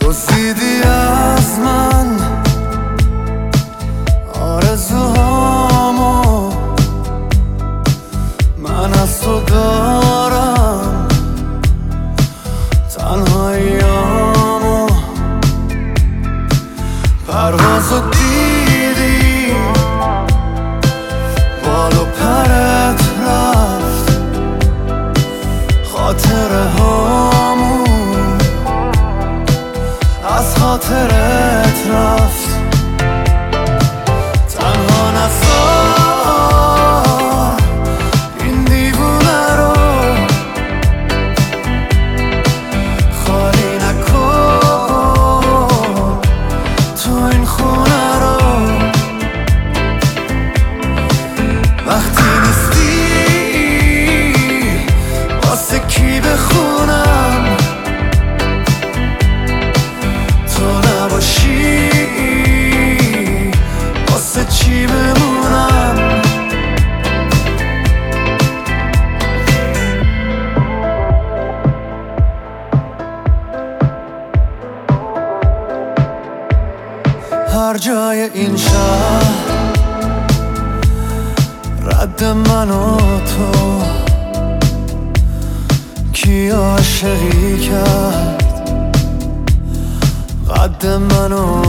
دزدیدی از جای این شهر. رد من و تو. کی عاشقی کرد؟ قد من و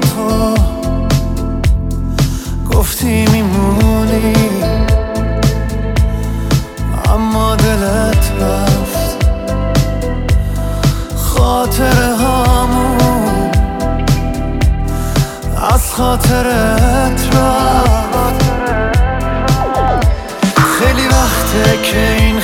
تو. گفتی میمونی. اما دلت رفت. خاطره از خاطرت رفت خیلی وقته که این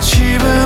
气温